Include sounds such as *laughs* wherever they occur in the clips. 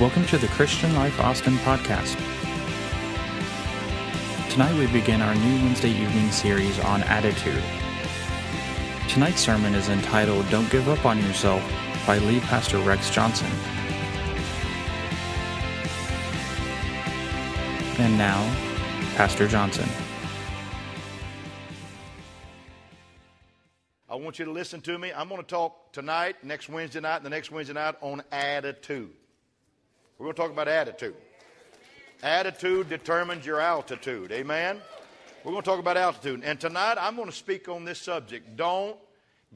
Welcome to the Christian Life Austin podcast. Tonight we begin our new Wednesday evening series on attitude. Tonight's sermon is entitled Don't Give Up on Yourself by lead pastor Rex Johnson. And now, Pastor Johnson. I want you to listen to me. I'm going to talk tonight, next Wednesday night, and the next Wednesday night on attitude. We're going to talk about attitude. Attitude determines your altitude. Amen? We're going to talk about altitude. And tonight I'm going to speak on this subject. Don't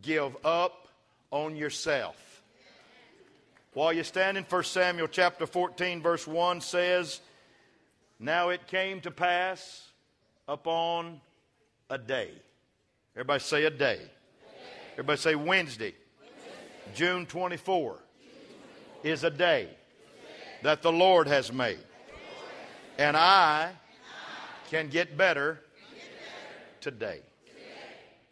give up on yourself. While you stand in 1 Samuel chapter 14, verse 1 says, Now it came to pass upon a day. Everybody say a day. Everybody say Wednesday. June 24 is a day that the Lord has made. And I can get better today.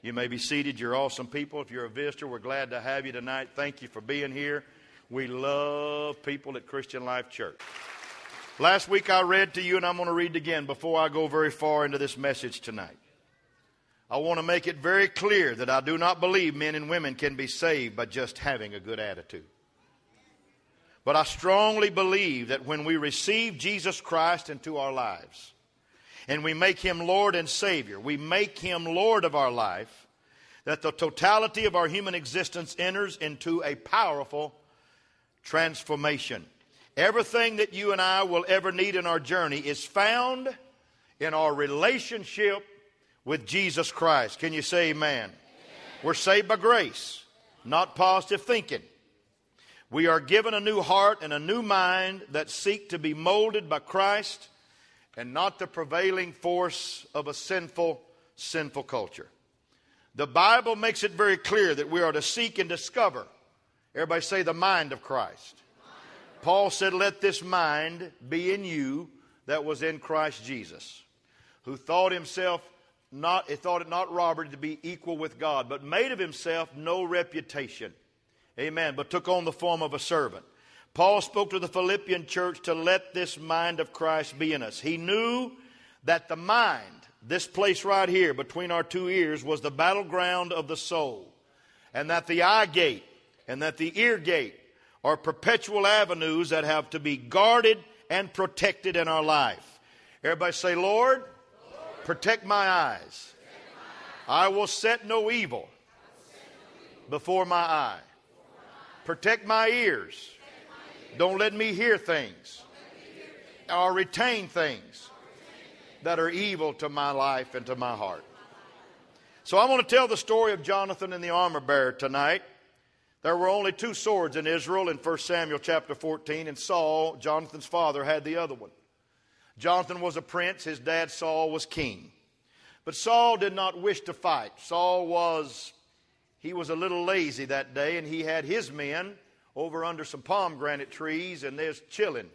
You may be seated. You're awesome people. If you're a visitor, we're glad to have you tonight. Thank you for being here. We love people at Christian Life Church. Last week I read to you, and I'm going to read again before I go very far into this message tonight. I want to make it very clear that I do not believe men and women can be saved by just having a good attitude. But I strongly believe that when we receive Jesus Christ into our lives and we make him Lord and Savior, we make him Lord of our life, that the totality of our human existence enters into a powerful transformation. Everything that you and I will ever need in our journey is found in our relationship with Jesus Christ. Can you say amen? amen? We're saved by grace, not positive thinking. We are given a new heart and a new mind that seek to be molded by Christ and not the prevailing force of a sinful, sinful culture. The Bible makes it very clear that we are to seek and discover. Everybody say the mind of Christ. Paul said, Let this mind be in you that was in Christ Jesus, who thought himself not, he thought it not robbery to be equal with God, but made of himself no reputation Amen. But took on the form of a servant. Paul spoke to the Philippian church to let this mind of Christ be in us. He knew that the mind, this place right here between our two ears, was the battleground of the soul. And that the eye gate and that the ear gate are perpetual avenues that have to be guarded and protected in our life. Everybody say, Lord, Lord protect, my eyes. protect my eyes. I will set no evil before my eye. Protect my ears. Don't let me hear things or retain things that are evil to my life and to my heart. So I want to tell the story of Jonathan and the armor bearer tonight. There were only two swords in Israel in 1 Samuel chapter 14, and Saul, Jonathan's father, had the other one. Jonathan was a prince, his dad Saul was king. But Saul did not wish to fight. Saul was he was a little lazy that day, and he had his men over under some pomegranate trees, and they're chilling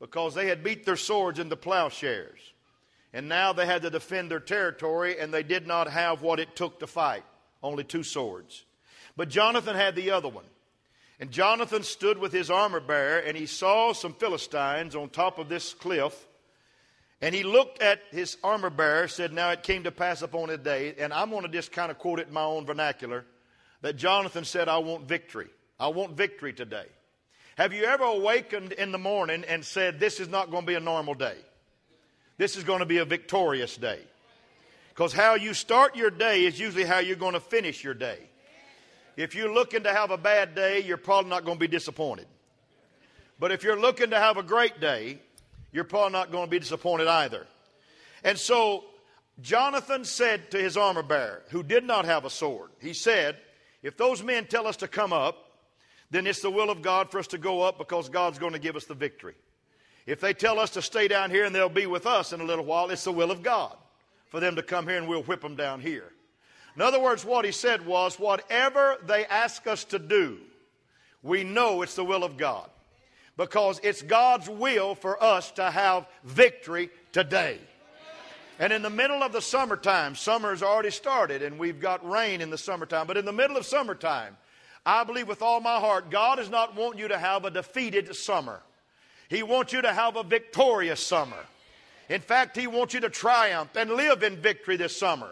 because they had beat their swords into plowshares. And now they had to defend their territory, and they did not have what it took to fight only two swords. But Jonathan had the other one. And Jonathan stood with his armor bearer, and he saw some Philistines on top of this cliff and he looked at his armor bearer, said, Now it came to pass upon a day, and I'm going to just kind of quote it in my own vernacular, that Jonathan said, I want victory. I want victory today. Have you ever awakened in the morning and said, This is not going to be a normal day? This is going to be a victorious day. Because how you start your day is usually how you're going to finish your day. If you're looking to have a bad day, you're probably not going to be disappointed. But if you're looking to have a great day, you're probably not going to be disappointed either. And so Jonathan said to his armor bearer, who did not have a sword, he said, If those men tell us to come up, then it's the will of God for us to go up because God's going to give us the victory. If they tell us to stay down here and they'll be with us in a little while, it's the will of God for them to come here and we'll whip them down here. In other words, what he said was, whatever they ask us to do, we know it's the will of God because it's God's will for us to have victory today. And in the middle of the summertime, summer has already started and we've got rain in the summertime, but in the middle of summertime, I believe with all my heart, God does not want you to have a defeated summer. He wants you to have a victorious summer. In fact, He wants you to triumph and live in victory this summer.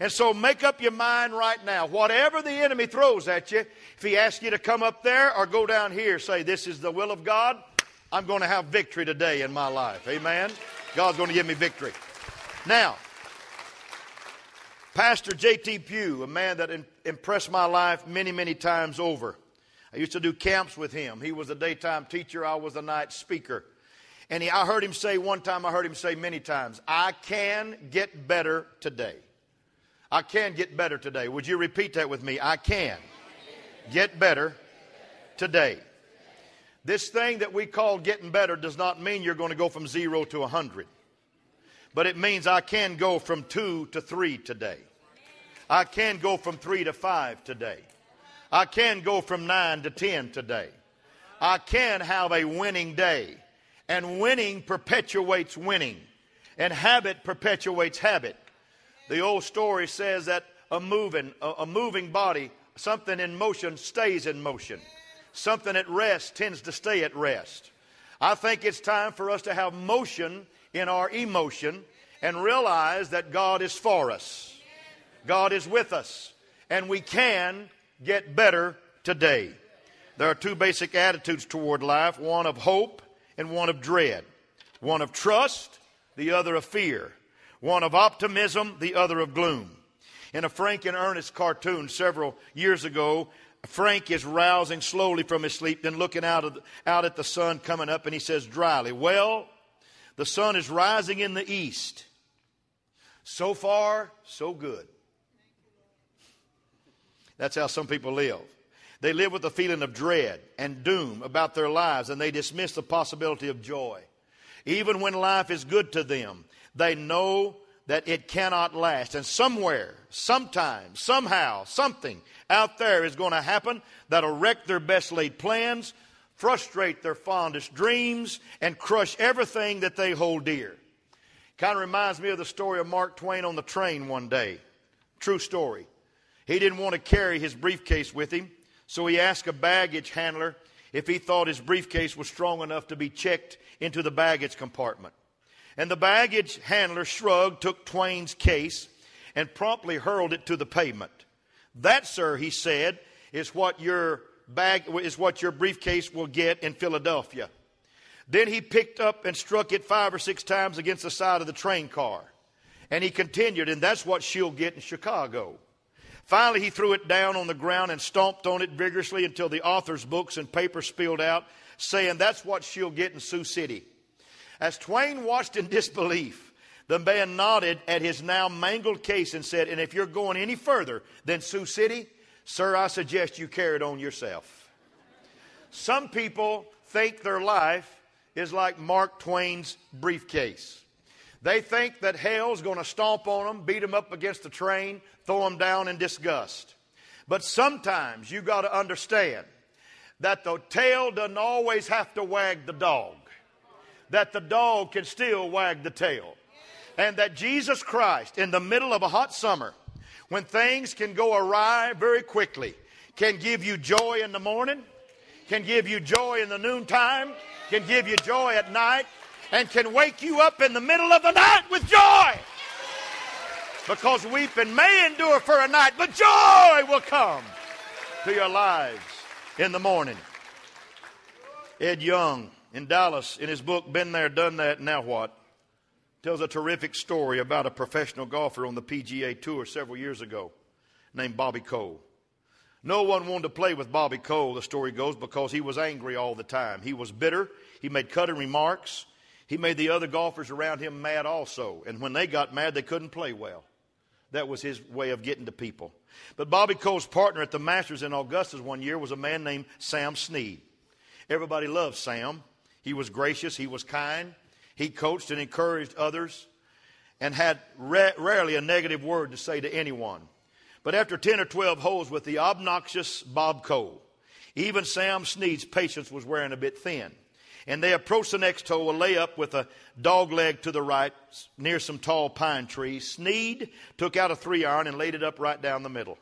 And so make up your mind right now. Whatever the enemy throws at you, if he asks you to come up there or go down here, say, This is the will of God. I'm going to have victory today in my life. Amen. God's going to give me victory. Now, Pastor J.T. Pugh, a man that impressed my life many, many times over. I used to do camps with him. He was a daytime teacher, I was a night speaker. And he, I heard him say one time, I heard him say many times, I can get better today. I can get better today. Would you repeat that with me? I can get better today. This thing that we call getting better does not mean you're going to go from zero to a 100. But it means I can go from two to three today. I can go from three to five today. I can go from nine to ten today. I can have a winning day. And winning perpetuates winning. And habit perpetuates habit. The old story says that a moving, a, moving body, something in motion stays in motion. Something at rest tends to stay at rest. I think it's time for us to have motion in our emotion and realize that God is for us. God is with us. And we can get better today. There are two basic attitudes toward life one of hope and one of dread, one of trust, the other of fear one of optimism, the other of gloom. In a Frank and Ernest cartoon several years ago, Frank is rousing slowly from his sleep, then looking out, of, out at the sun coming up, and he says dryly, Well, the sun is rising in the east. So far, so good. That's how some people live. They live with a feeling of dread and doom about their lives, and they dismiss the possibility of joy. Even when life is good to them, they know that it cannot last. And somewhere, sometime, somehow, something out there is going to happen that'll wreck their best laid plans, frustrate their fondest dreams, and crush everything that they hold dear. Kind of reminds me of the story of Mark Twain on the train one day. True story. He didn't want to carry his briefcase with him, so he asked a baggage handler if he thought his briefcase was strong enough to be checked into the baggage compartment. And the baggage handler shrugged, took Twain's case, and promptly hurled it to the pavement. That, sir, he said, is what your bag is what your briefcase will get in Philadelphia. Then he picked up and struck it five or six times against the side of the train car. And he continued, and that's what she'll get in Chicago. Finally, he threw it down on the ground and stomped on it vigorously until the author's books and paper spilled out, saying, That's what she'll get in Sioux City. As Twain watched in disbelief, the man nodded at his now mangled case and said, And if you're going any further than Sioux City, sir, I suggest you carry it on yourself. Some people think their life is like Mark Twain's briefcase. They think that hell's going to stomp on them, beat them up against the train, throw them down in disgust. But sometimes you got to understand that the tail doesn't always have to wag the dog that the dog can still wag the tail. And that Jesus Christ, in the middle of a hot summer, when things can go awry very quickly, can give you joy in the morning, can give you joy in the noontime, can give you joy at night, and can wake you up in the middle of the night with joy. Because weeping may endure for a night, but joy will come to your lives in the morning. Ed Young in Dallas in his book, Been There, Done That, Now What, tells a terrific story about a professional golfer on the PGA Tour several years ago named Bobby Cole. No one wanted to play with Bobby Cole, the story goes, because he was angry all the time. He was bitter. He made cutting remarks. He made the other golfers around him mad also. And when they got mad, they couldn't play well. That was his way of getting to people. But Bobby Cole's partner at the Masters in Augusta one year was a man named Sam Snead. Everybody loved Sam. He was gracious, he was kind, he coached and encouraged others, and had ra- rarely a negative word to say to anyone. But after 10 or 12 holes with the obnoxious Bob Cole, even Sam Snead's patience was wearing a bit thin. And they approached the next hole, a layup with a dog leg to the right near some tall pine trees. Snead took out a three iron and laid it up right down the middle.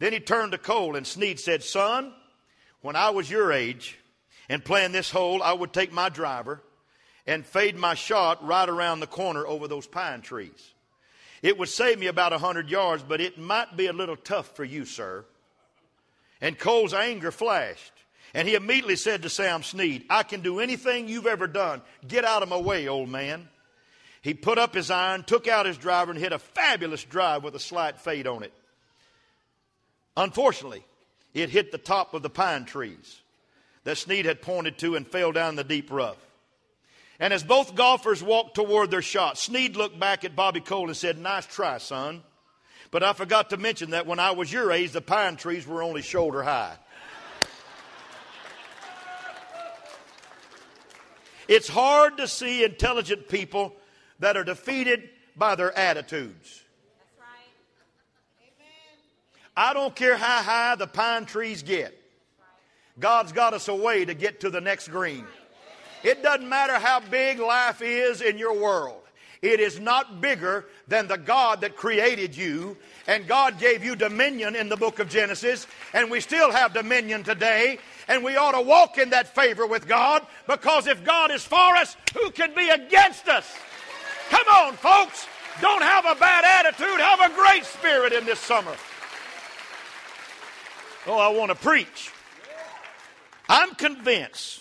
Then he turned to Cole, and Snead said, Son, when I was your age, and playing this hole, I would take my driver and fade my shot right around the corner over those pine trees. It would save me about a 100 yards, but it might be a little tough for you, sir. And Cole's anger flashed. And he immediately said to Sam Snead, I can do anything you've ever done. Get out of my way, old man. He put up his iron, took out his driver, and hit a fabulous drive with a slight fade on it. Unfortunately, it hit the top of the pine trees that Snead had pointed to and fell down the deep rough. And as both golfers walked toward their shot, Snead looked back at Bobby Cole and said, Nice try, son. But I forgot to mention that when I was your age, the pine trees were only shoulder high. *laughs* It's hard to see intelligent people that are defeated by their attitudes. I don't care how high the pine trees get. God's got us a way to get to the next green. It doesn't matter how big life is in your world. It is not bigger than the God that created you. And God gave you dominion in the book of Genesis. And we still have dominion today. And we ought to walk in that favor with God because if God is for us, who can be against us? Come on, folks. Don't have a bad attitude. Have a great spirit in this summer. Oh, I want to preach. I'm convinced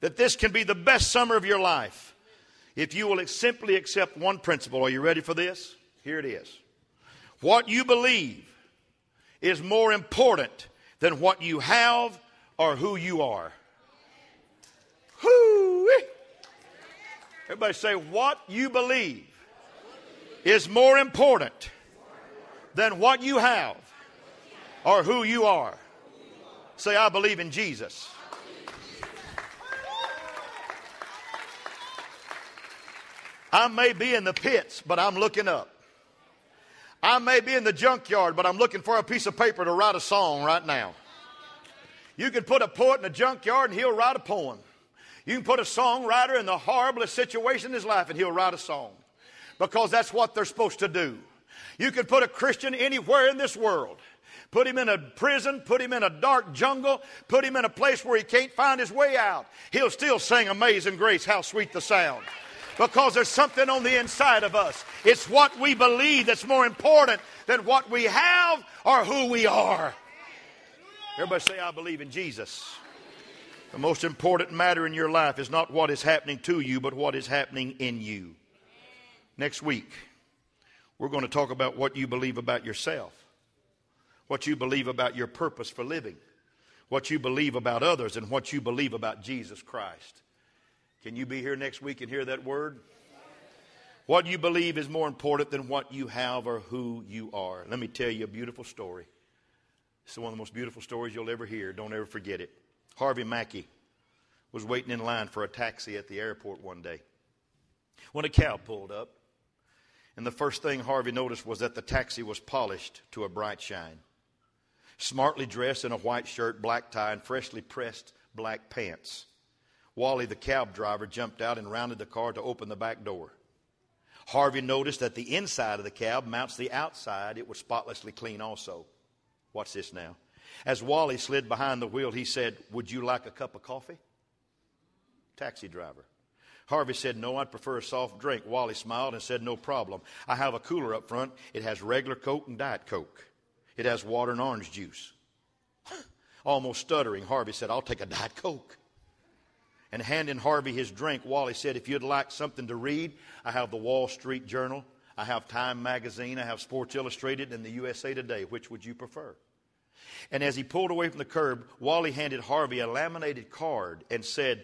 that this can be the best summer of your life if you will simply accept one principle. Are you ready for this? Here it is. What you believe is more important than what you have or who you are. Whoo! Everybody say, what you believe is more important than what you have or who you are. Say, I believe in Jesus. I may be in the pits, but I'm looking up. I may be in the junkyard, but I'm looking for a piece of paper to write a song right now. You can put a poet in a junkyard and he'll write a poem. You can put a songwriter in the horriblest situation in his life and he'll write a song because that's what they're supposed to do. You can put a Christian anywhere in this world. Put him in a prison, put him in a dark jungle, put him in a place where he can't find his way out. He'll still sing Amazing Grace, how sweet the sound because there's something on the inside of us. It's what we believe that's more important than what we have or who we are. Everybody say, I believe in Jesus. The most important matter in your life is not what is happening to you, but what is happening in you. Next week, we're going to talk about what you believe about yourself, what you believe about your purpose for living, what you believe about others, and what you believe about Jesus Christ. Can you be here next week and hear that word? What you believe is more important than what you have or who you are. Let me tell you a beautiful story. It's one of the most beautiful stories you'll ever hear. Don't ever forget it. Harvey Mackay was waiting in line for a taxi at the airport one day when a cab pulled up. And the first thing Harvey noticed was that the taxi was polished to a bright shine. Smartly dressed in a white shirt, black tie, and freshly pressed black pants. Wally, the cab driver, jumped out and rounded the car to open the back door. Harvey noticed that the inside of the cab mounts the outside. It was spotlessly clean also. Watch this now. As Wally slid behind the wheel, he said, Would you like a cup of coffee? Taxi driver. Harvey said, No, I'd prefer a soft drink. Wally smiled and said, No problem. I have a cooler up front. It has regular Coke and Diet Coke. It has water and orange juice. *gasps* Almost stuttering, Harvey said, I'll take a Diet Coke and handing Harvey his drink, Wally said, If you'd like something to read, I have the Wall Street Journal, I have Time Magazine, I have Sports Illustrated, and the USA Today. Which would you prefer? And as he pulled away from the curb, Wally handed Harvey a laminated card and said,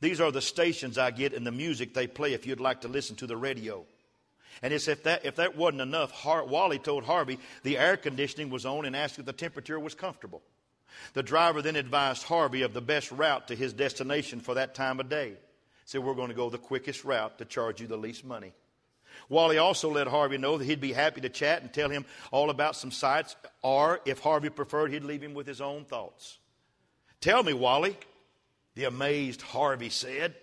These are the stations I get and the music they play if you'd like to listen to the radio. And as if that, if that wasn't enough, Har- Wally told Harvey the air conditioning was on and asked if the temperature was comfortable. The driver then advised Harvey of the best route to his destination for that time of day. He Said, We're going to go the quickest route to charge you the least money. Wally also let Harvey know that he'd be happy to chat and tell him all about some sights, or if Harvey preferred, he'd leave him with his own thoughts. Tell me, Wally, the amazed Harvey said,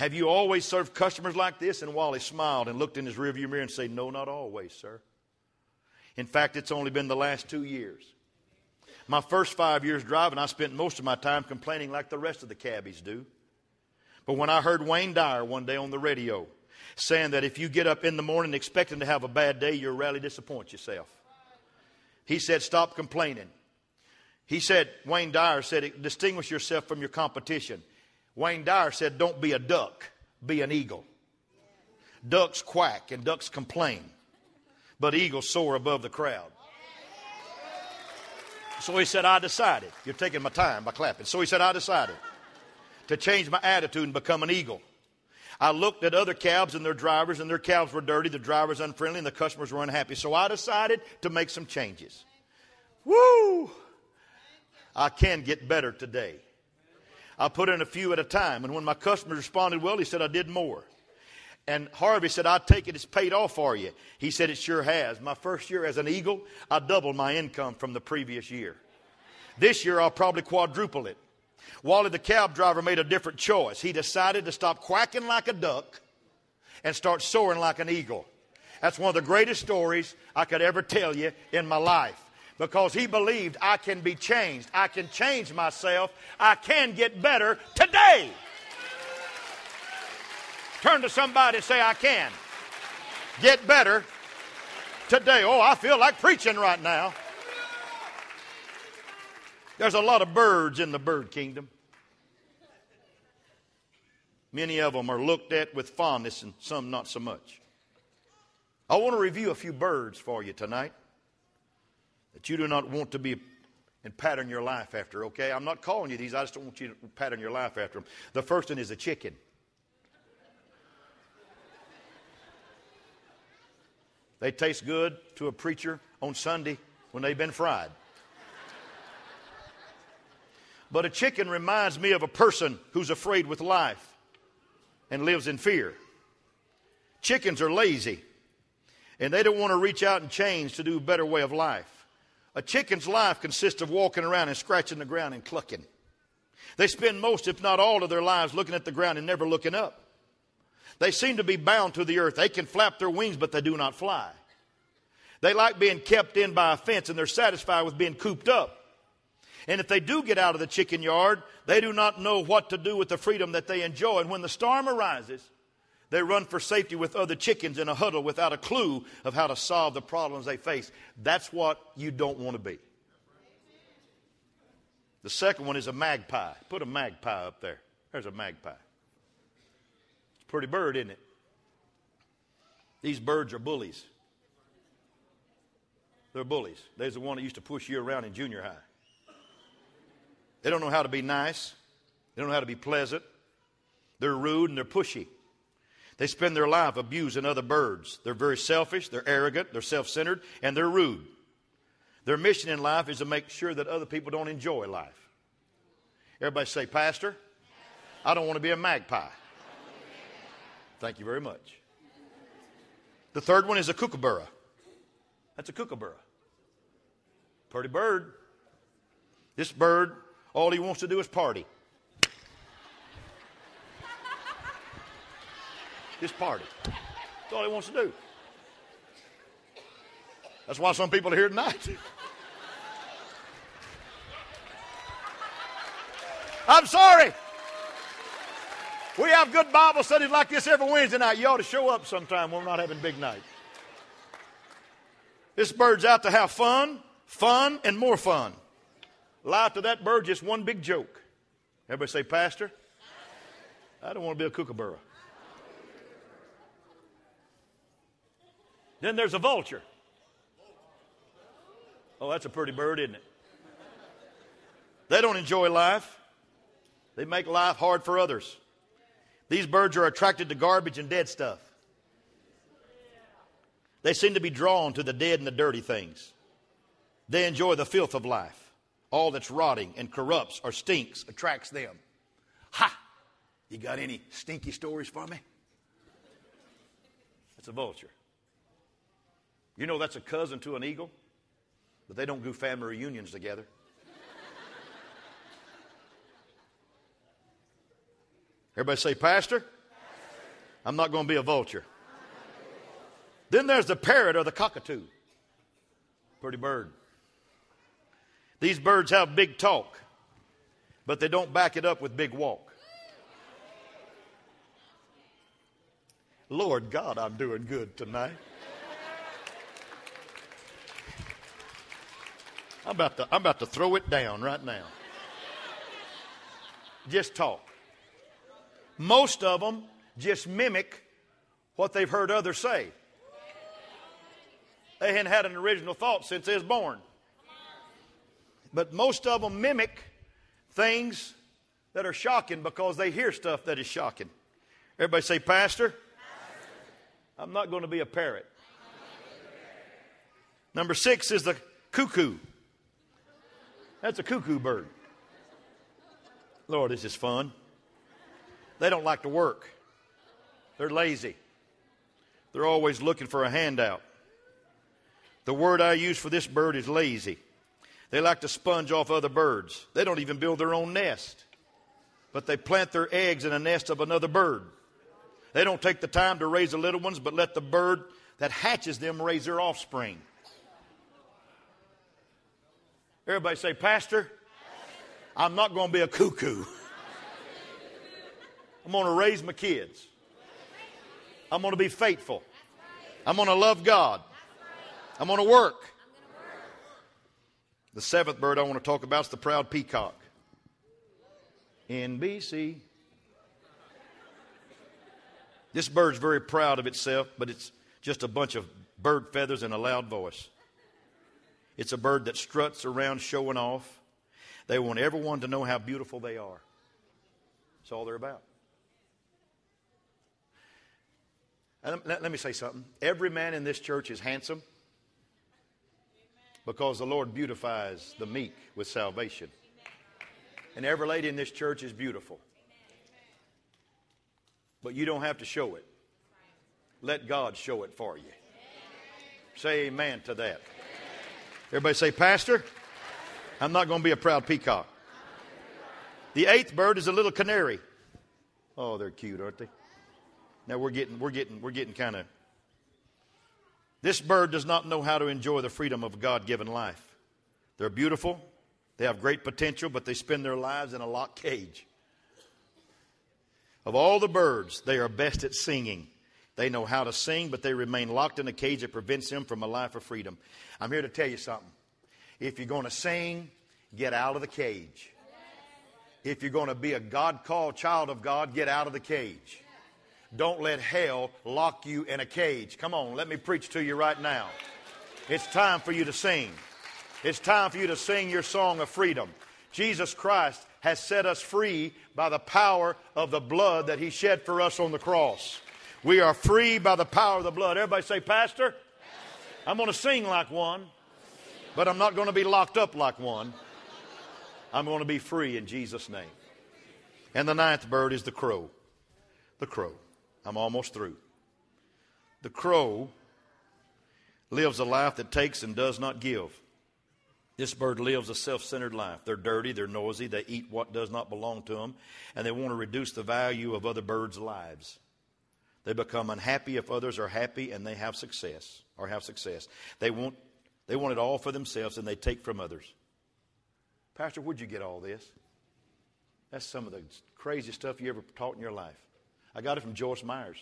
Have you always served customers like this? And Wally smiled and looked in his rearview mirror and said, No, not always, sir. In fact, it's only been the last two years. My first five years driving, I spent most of my time complaining like the rest of the cabbies do. But when I heard Wayne Dyer one day on the radio saying that if you get up in the morning expecting to have a bad day, you'll rarely disappoint yourself. He said, Stop complaining. He said, Wayne Dyer said, Distinguish yourself from your competition. Wayne Dyer said, Don't be a duck, be an eagle. Ducks quack and ducks complain, but eagles soar above the crowd. So he said, I decided. You're taking my time by clapping. So he said, I decided to change my attitude and become an eagle. I looked at other cabs and their drivers, and their cabs were dirty, the drivers unfriendly, and the customers were unhappy. So I decided to make some changes. Woo! I can get better today. I put in a few at a time, and when my customers responded well, he said I did more. And Harvey said, I take it, it's paid off for you. He said, It sure has. My first year as an Eagle, I doubled my income from the previous year. This year, I'll probably quadruple it. Wally, the cab driver, made a different choice. He decided to stop quacking like a duck and start soaring like an eagle. That's one of the greatest stories I could ever tell you in my life because he believed I can be changed. I can change myself. I can get better today. Turn to somebody and say, I can get better today. Oh, I feel like preaching right now. There's a lot of birds in the bird kingdom. Many of them are looked at with fondness and some not so much. I want to review a few birds for you tonight that you do not want to be and pattern your life after, okay? I'm not calling you these, I just don't want you to pattern your life after them. The first one is a chicken. They taste good to a preacher on Sunday when they've been fried. But a chicken reminds me of a person who's afraid with life and lives in fear. Chickens are lazy and they don't want to reach out and change to do a better way of life. A chicken's life consists of walking around and scratching the ground and clucking. They spend most, if not all, of their lives looking at the ground and never looking up. They seem to be bound to the earth. They can flap their wings, but they do not fly. They like being kept in by a fence and they're satisfied with being cooped up. And if they do get out of the chicken yard, they do not know what to do with the freedom that they enjoy. And when the storm arises, they run for safety with other chickens in a huddle without a clue of how to solve the problems they face. That's what you don't want to be. The second one is a magpie. Put a magpie up there. There's a magpie. It's a pretty bird, isn't it? These birds are bullies. They're bullies. There's the one that used to push you around in junior high. They don't know how to be nice. They don't know how to be pleasant. They're rude and they're pushy. They spend their life abusing other birds. They're very selfish, they're arrogant, they're self centered, and they're rude. Their mission in life is to make sure that other people don't enjoy life. Everybody say, Pastor, I don't want to be a magpie. Thank you very much. The third one is a kookaburra. That's a kookaburra. Pretty bird. This bird, all he wants to do is party. Just party. That's all he wants to do. That's why some people are here tonight. *laughs* I'm sorry. We have good Bible studies like this every Wednesday night. You ought to show up sometime when we're not having big night. This bird's out to have fun, fun, and more fun. Life to that bird just one big joke. Everybody say, Pastor, I don't want to be a kookaburra. Then there's a vulture. Oh, that's a pretty bird, isn't it? They don't enjoy life. They make life hard for others. These birds are attracted to garbage and dead stuff. They seem to be drawn to the dead and the dirty things. They enjoy the filth of life. All that's rotting and corrupts or stinks attracts them. Ha! You got any stinky stories for me? That's a vulture. You know that's a cousin to an eagle, but they don't do family reunions together. Everybody say, Pastor, I'm not going to be a vulture. Then there's the parrot or the cockatoo. Pretty bird. These birds have big talk, but they don't back it up with big walk. Lord God, I'm doing good tonight. I'm about to, I'm about to throw it down right now. Just talk. Most of them just mimic what they've heard others say. They hadn't had an original thought since they was born. But most of them mimic things that are shocking because they hear stuff that is shocking. Everybody say, Pastor, I'm not going to be a parrot. Number six is the cuckoo. That's a cuckoo bird. Lord, this is fun. They don't like to work, they're lazy. They're always looking for a handout. The word I use for this bird is lazy. They like to sponge off other birds. They don't even build their own nest, but they plant their eggs in a nest of another bird. They don't take the time to raise the little ones, but let the bird that hatches them raise their offspring. Everybody say, Pastor, I'm not going to be a cuckoo. I'm going to raise my kids. I'm going to be faithful. I'm going to love God. I'm going to work. The seventh bird I want to talk about is the proud peacock. NBC. This bird's very proud of itself, but it's just a bunch of bird feathers and a loud voice. It's a bird that struts around showing off. They want everyone to know how beautiful they are. That's all they're about. Let, let me say something. Every man in this church is handsome because the Lord beautifies the meek with salvation. And every lady in this church is beautiful. But you don't have to show it. Let God show it for you. Say amen to that. Everybody say, Pastor, I'm not going to be a proud peacock. The eighth bird is a little canary. Oh, they're cute, aren't they? Now we're getting we're getting we're getting kind of This bird does not know how to enjoy the freedom of God-given life. They're beautiful, they have great potential, but they spend their lives in a locked cage. Of all the birds, they are best at singing. They know how to sing, but they remain locked in a cage that prevents them from a life of freedom. I'm here to tell you something. If you're going to sing, get out of the cage. If you're going to be a God called child of God, get out of the cage. Don't let hell lock you in a cage. Come on, let me preach to you right now. It's time for you to sing. It's time for you to sing your song of freedom. Jesus Christ has set us free by the power of the blood that he shed for us on the cross. We are free by the power of the blood. Everybody say, Pastor, I'm going to sing like one, but I'm not going to be locked up like one. I'm going to be free in Jesus' name. And the ninth bird is the crow. The crow. I'm almost through. The crow lives a life that takes and does not give. This bird lives a self centered life. They're dirty, they're noisy, they eat what does not belong to them, and they want to reduce the value of other birds' lives. They become unhappy if others are happy and they have success or have success. They want, they want it all for themselves and they take from others. Pastor, where'd you get all this? That's some of the craziest stuff you ever taught in your life. I got it from Joyce Meyers.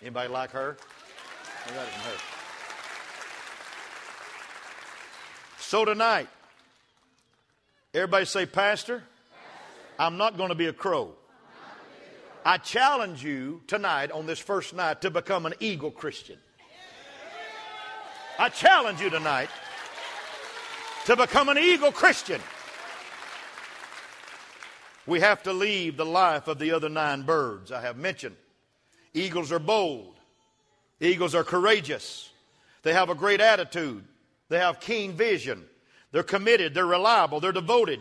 Anybody like her? I got it from her. So tonight, everybody say, Pastor, I'm not going to be a crow. I challenge you tonight on this first night to become an eagle Christian. I challenge you tonight to become an eagle Christian. We have to leave the life of the other nine birds I have mentioned. Eagles are bold, eagles are courageous, they have a great attitude, they have keen vision, they're committed, they're reliable, they're devoted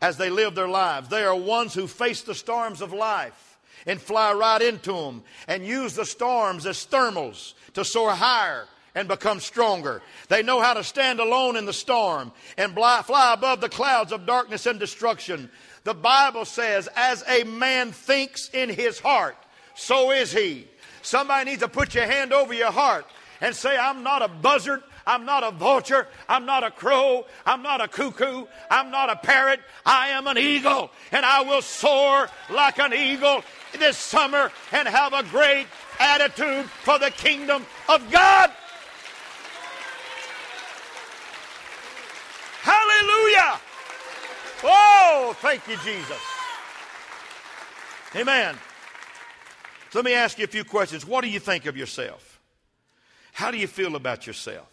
as they live their lives. They are ones who face the storms of life and fly right into them and use the storms as thermals to soar higher and become stronger. They know how to stand alone in the storm and fly above the clouds of darkness and destruction. The Bible says, as a man thinks in his heart, so is he. Somebody needs to put your hand over your heart and say, I'm not a buzzard. I'm not a vulture. I'm not a crow. I'm not a cuckoo. I'm not a parrot. I am an eagle. And I will soar like an eagle this summer and have a great attitude for the kingdom of God. Hallelujah. Oh, thank you, Jesus. Amen. So let me ask you a few questions. What do you think of yourself? How do you feel about yourself?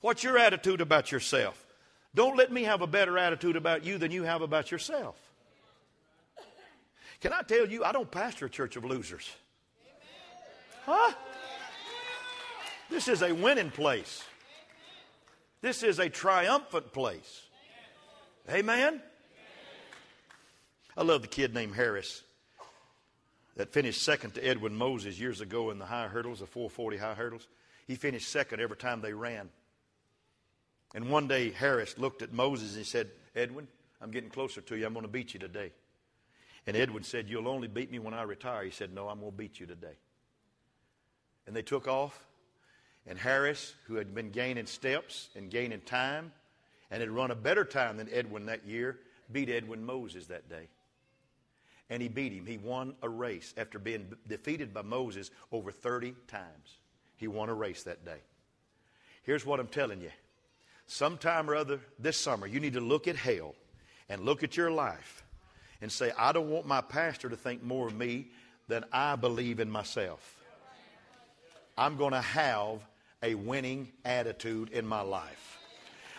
What's your attitude about yourself? Don't let me have a better attitude about you than you have about yourself. Can I tell you, I don't pastor a church of losers. Huh? This is a winning place. This is a triumphant place. Amen? I love the kid named Harris that finished second to Edwin Moses years ago in the high hurdles, the 440 high hurdles. He finished second every time they ran. And one day Harris looked at Moses and he said, Edwin, I'm getting closer to you. I'm going to beat you today. And Edwin said, You'll only beat me when I retire. He said, No, I'm going to beat you today. And they took off. And Harris, who had been gaining steps and gaining time and had run a better time than Edwin that year, beat Edwin Moses that day and he beat him. He won a race after being defeated by Moses over 30 times. He won a race that day. Here's what I'm telling you. Sometime or other this summer, you need to look at hell and look at your life and say, I don't want my pastor to think more of me than I believe in myself. I'm going to have a winning attitude in my life.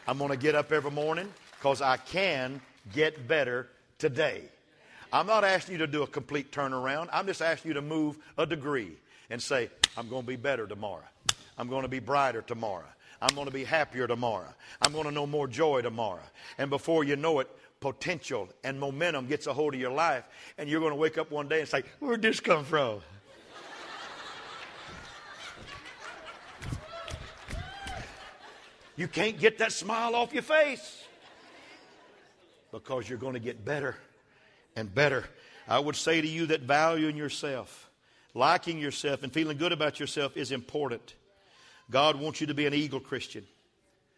I'm going to get up every morning because I can get better today. I'm not asking you to do a complete turnaround. I'm just asking you to move a degree and say, I'm going to be better tomorrow. I'm going to be brighter tomorrow. I'm going to be happier tomorrow. I'm going to know more joy tomorrow. And before you know it, potential and momentum gets a hold of your life, and you're going to wake up one day and say, Where'd this come from? you can't get that smile off your face because you're going to get better and better. I would say to you that valuing yourself, liking yourself, and feeling good about yourself is important. God wants you to be an eagle Christian.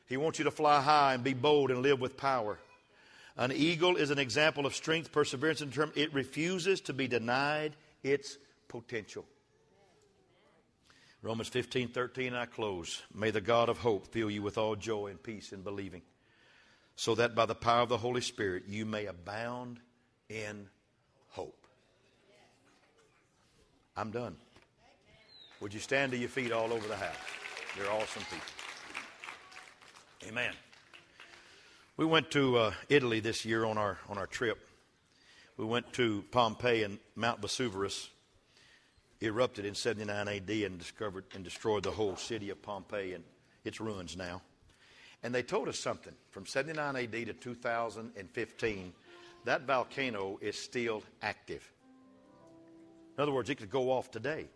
He wants you to fly high and be bold and live with power. An eagle is an example of strength, perseverance, and term. It refuses to be denied its potential. Romans 15, 13, I close. May the God of hope fill you with all joy and peace in believing, so that by the power of the Holy Spirit you may abound in hope. I'm done. Would you stand to your feet all over the house? You're awesome people. Amen. We went to uh, Italy this year on our on our trip. We went to Pompeii and Mount Vesuvius erupted in 79 AD and discovered and destroyed the whole city of Pompeii and its ruins now. And they told us something from 79 AD to 2015 that volcano is still active. In other words, it could go off today.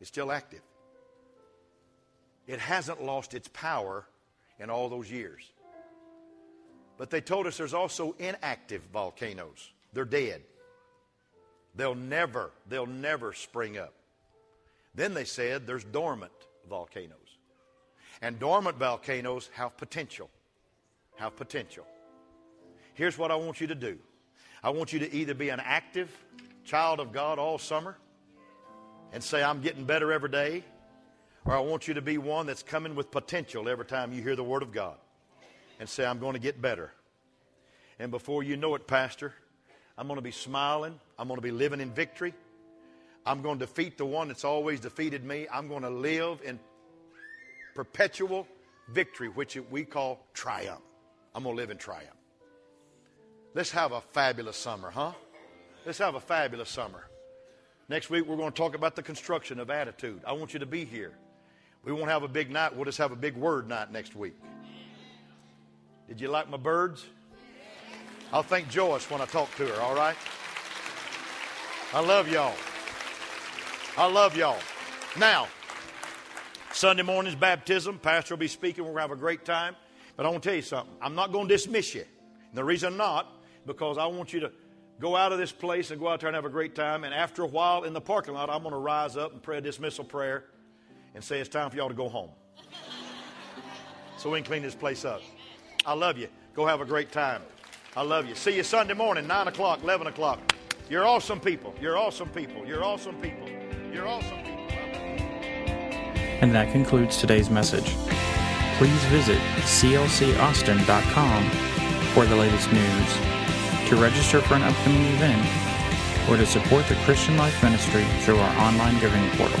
It's still active. It hasn't lost its power in all those years. But they told us there's also inactive volcanoes. They're dead. They'll never, they'll never spring up. Then they said there's dormant volcanoes. And dormant volcanoes have potential. Have potential. Here's what I want you to do I want you to either be an active child of God all summer and say, I'm getting better every day, or I want you to be one that's coming with potential every time you hear the Word of God and say, I'm going to get better. And before you know it, Pastor, I'm going to be smiling. I'm going to be living in victory. I'm going to defeat the one that's always defeated me. I'm going to live in perpetual victory, which we call triumph. I'm going to live in triumph. Let's have a fabulous summer, huh? Let's have a fabulous summer. Next week, we're going to talk about the construction of attitude. I want you to be here. We won't have a big night. We'll just have a big word night next week. Did you like my birds? I'll thank Joyce when I talk to her, all right? I love y'all. I love y'all. Now, Sunday morning's baptism. Pastor will be speaking. We're going to have a great time. But I want to tell you something. I'm not going to dismiss you. And the reason not because I want you to go out of this place and go out there and have a great time. And after a while in the parking lot, I'm going to rise up and pray a dismissal prayer and say it's time for y'all to go home. so we can clean this place up. I love you. Go have a great time. I love you. See you Sunday morning, 9 o'clock, 11 o'clock. You're awesome people. You're awesome people. You're awesome people. You're awesome people. And that concludes today's message. Please visit clcaustin.com for the latest news, to register for an upcoming event, or to support the Christian Life Ministry through our online giving portal.